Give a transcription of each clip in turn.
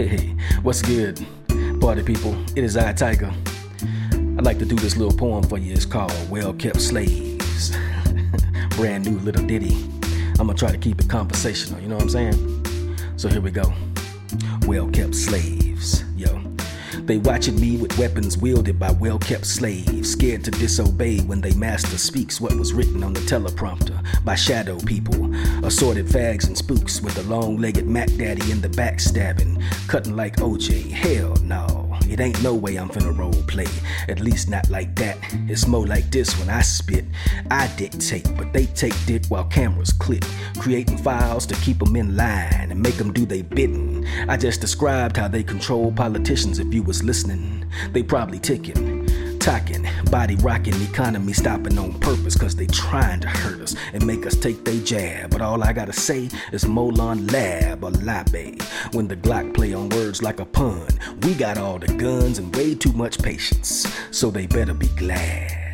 Hey, what's good, party people? It is I, Tiger. I'd like to do this little poem for you. It's called Well Kept Slaves. Brand new little ditty. I'm gonna try to keep it conversational, you know what I'm saying? So here we go. Well kept slaves. They watching me with weapons wielded by well kept slaves, scared to disobey when they master speaks what was written on the teleprompter by shadow people, assorted fags and spooks with a long legged Mac Daddy in the back stabbing, cutting like OJ. Hell no. It ain't no way I'm finna role play. At least not like that. It's more like this when I spit. I dictate, but they take it while cameras clip. Creating files to keep them in line and make them do they bidding. I just described how they control politicians if you was listening. They probably ticking talking, body rocking, economy stopping on purpose cause they trying to hurt us and make us take they jab. But all I gotta say is Molon Lab or Labe. When the Glock play on words like a pun, we got all the guns and way too much patience, so they better be glad.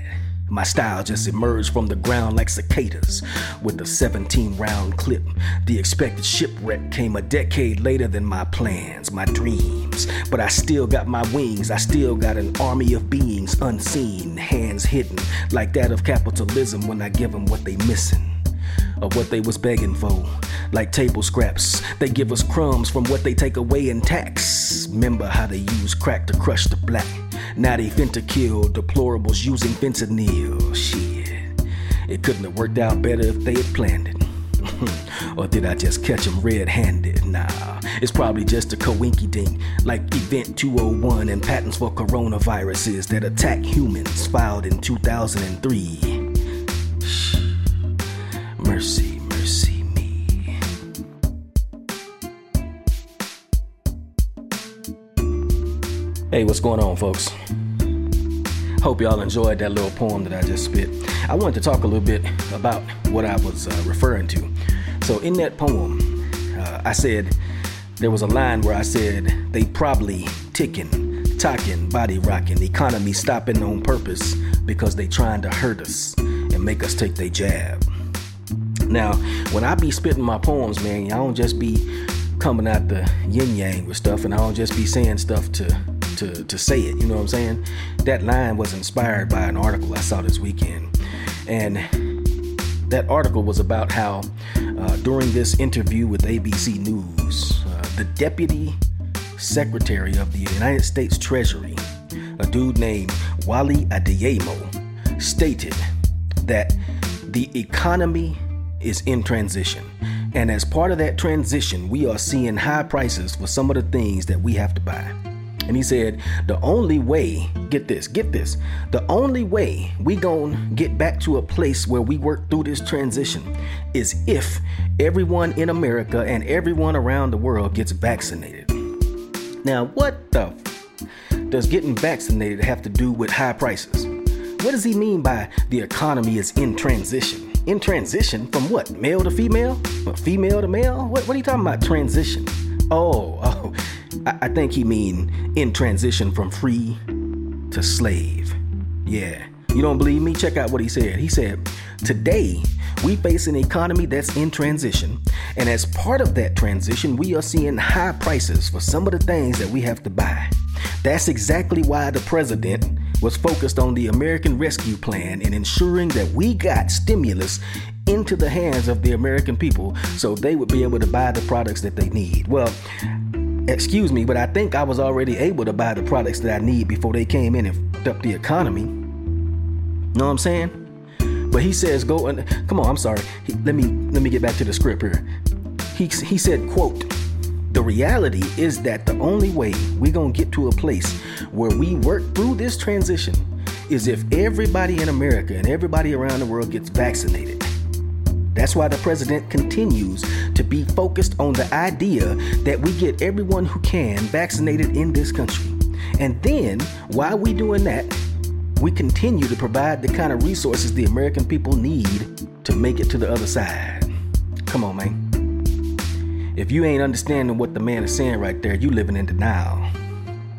My style just emerged from the ground like cicadas with a 17 round clip. The expected shipwreck came a decade later than my plans, my dreams. But I still got my wings, I still got an army of beings unseen, hands hidden, like that of capitalism when I give them what they missing. Or what they was begging for, like table scraps. They give us crumbs from what they take away in tax. Remember how they use crack to crush the black. Now they finna kill deplorables using fentanyl. Shit. It couldn't have worked out better if they had planned it. or did I just catch them red handed? Nah, it's probably just a coinky dink, like Event 201 and patents for coronaviruses that attack humans filed in 2003. Shh. Mercy, mercy Hey, what's going on, folks? Hope y'all enjoyed that little poem that I just spit. I wanted to talk a little bit about what I was uh, referring to. So, in that poem, uh, I said there was a line where I said they probably ticking, talking, body rocking, economy stopping on purpose because they trying to hurt us and make us take their jab. Now, when I be spitting my poems, man, I don't just be coming out the yin yang with stuff, and I don't just be saying stuff to to to say it. You know what I'm saying? That line was inspired by an article I saw this weekend, and that article was about how uh, during this interview with ABC News, uh, the deputy secretary of the United States Treasury, a dude named Wally Adeyemo, stated that the economy is in transition. And as part of that transition, we are seeing high prices for some of the things that we have to buy. And he said, the only way, get this, get this, the only way we gonna get back to a place where we work through this transition is if everyone in America and everyone around the world gets vaccinated. Now, what the f- does getting vaccinated have to do with high prices? What does he mean by the economy is in transition? In transition from what? Male to female? Female to male? What, what are you talking about? Transition. Oh, oh, I, I think he mean in transition from free to slave. Yeah. You don't believe me? Check out what he said. He said, Today, we face an economy that's in transition, and as part of that transition, we are seeing high prices for some of the things that we have to buy. That's exactly why the president was focused on the American Rescue Plan and ensuring that we got stimulus into the hands of the American people so they would be able to buy the products that they need. Well, excuse me, but I think I was already able to buy the products that I need before they came in and fucked up the economy. Know what I'm saying? But he says, "Go and come on." I'm sorry. He, let me let me get back to the script here. He he said, "quote." The reality is that the only way we're to get to a place where we work through this transition is if everybody in America and everybody around the world gets vaccinated. That's why the president continues to be focused on the idea that we get everyone who can vaccinated in this country. And then, while we doing that, we continue to provide the kind of resources the American people need to make it to the other side. Come on, man. If you ain't understanding what the man is saying right there, you living in denial.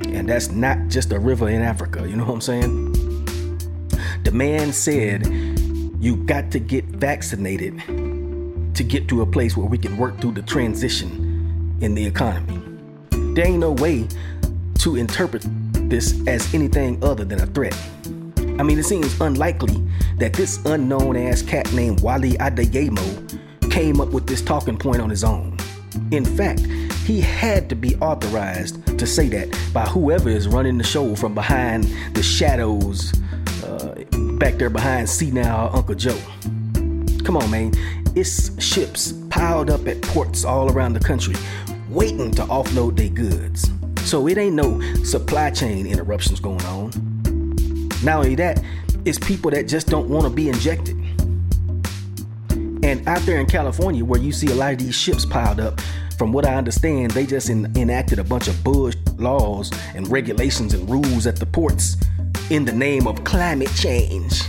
And that's not just a river in Africa, you know what I'm saying? The man said you got to get vaccinated to get to a place where we can work through the transition in the economy. There ain't no way to interpret this as anything other than a threat. I mean, it seems unlikely that this unknown ass cat named Wale Adeyemo came up with this talking point on his own. In fact, he had to be authorized to say that by whoever is running the show from behind the shadows, uh, back there behind Now Uncle Joe. Come on, man. It's ships piled up at ports all around the country waiting to offload their goods. So it ain't no supply chain interruptions going on. Not only that, it's people that just don't want to be injected. And out there in California, where you see a lot of these ships piled up, from what I understand, they just enacted a bunch of bush laws and regulations and rules at the ports in the name of climate change.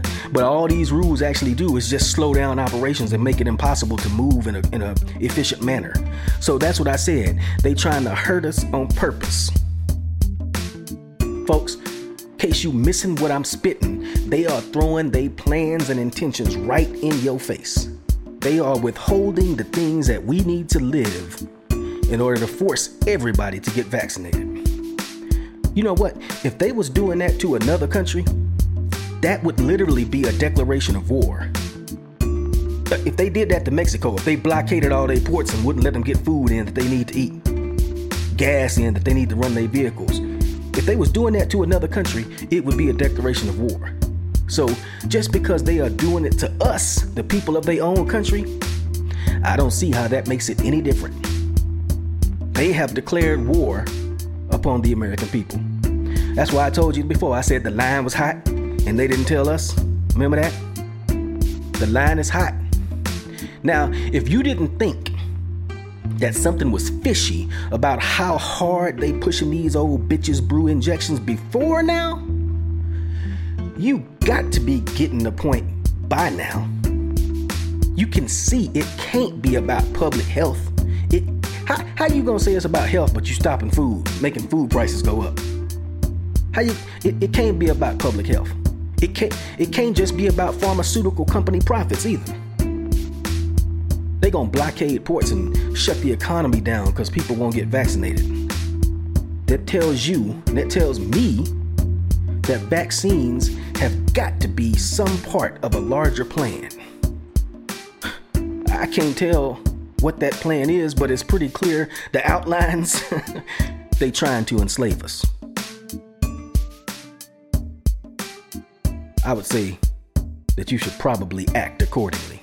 but all these rules actually do is just slow down operations and make it impossible to move in a in a efficient manner. So that's what I said. They trying to hurt us on purpose. Folks, case you missing what I'm spitting, they are throwing their plans and intentions right in your face. They are withholding the things that we need to live in order to force everybody to get vaccinated. You know what? If they was doing that to another country, that would literally be a declaration of war. Uh, if they did that to Mexico, if they blockaded all their ports and wouldn't let them get food in that they need to eat, gas in that they need to run their vehicles, if they was doing that to another country, it would be a declaration of war. So just because they are doing it to us, the people of their own country, I don't see how that makes it any different. They have declared war upon the American people. That's why I told you before. I said the line was hot and they didn't tell us. Remember that? The line is hot. Now, if you didn't think that something was fishy about how hard they pushing these old bitches brew injections before now, you got to be getting the point by now. You can see it can't be about public health. It how, how you gonna say it's about health but you stopping food, making food prices go up? How you it, it can't be about public health. It can't it can't just be about pharmaceutical company profits either. They gonna blockade ports and shut the economy down because people won't get vaccinated. That tells you, that tells me that vaccines have got to be some part of a larger plan. I can't tell what that plan is, but it's pretty clear the outlines they trying to enslave us. I would say that you should probably act accordingly.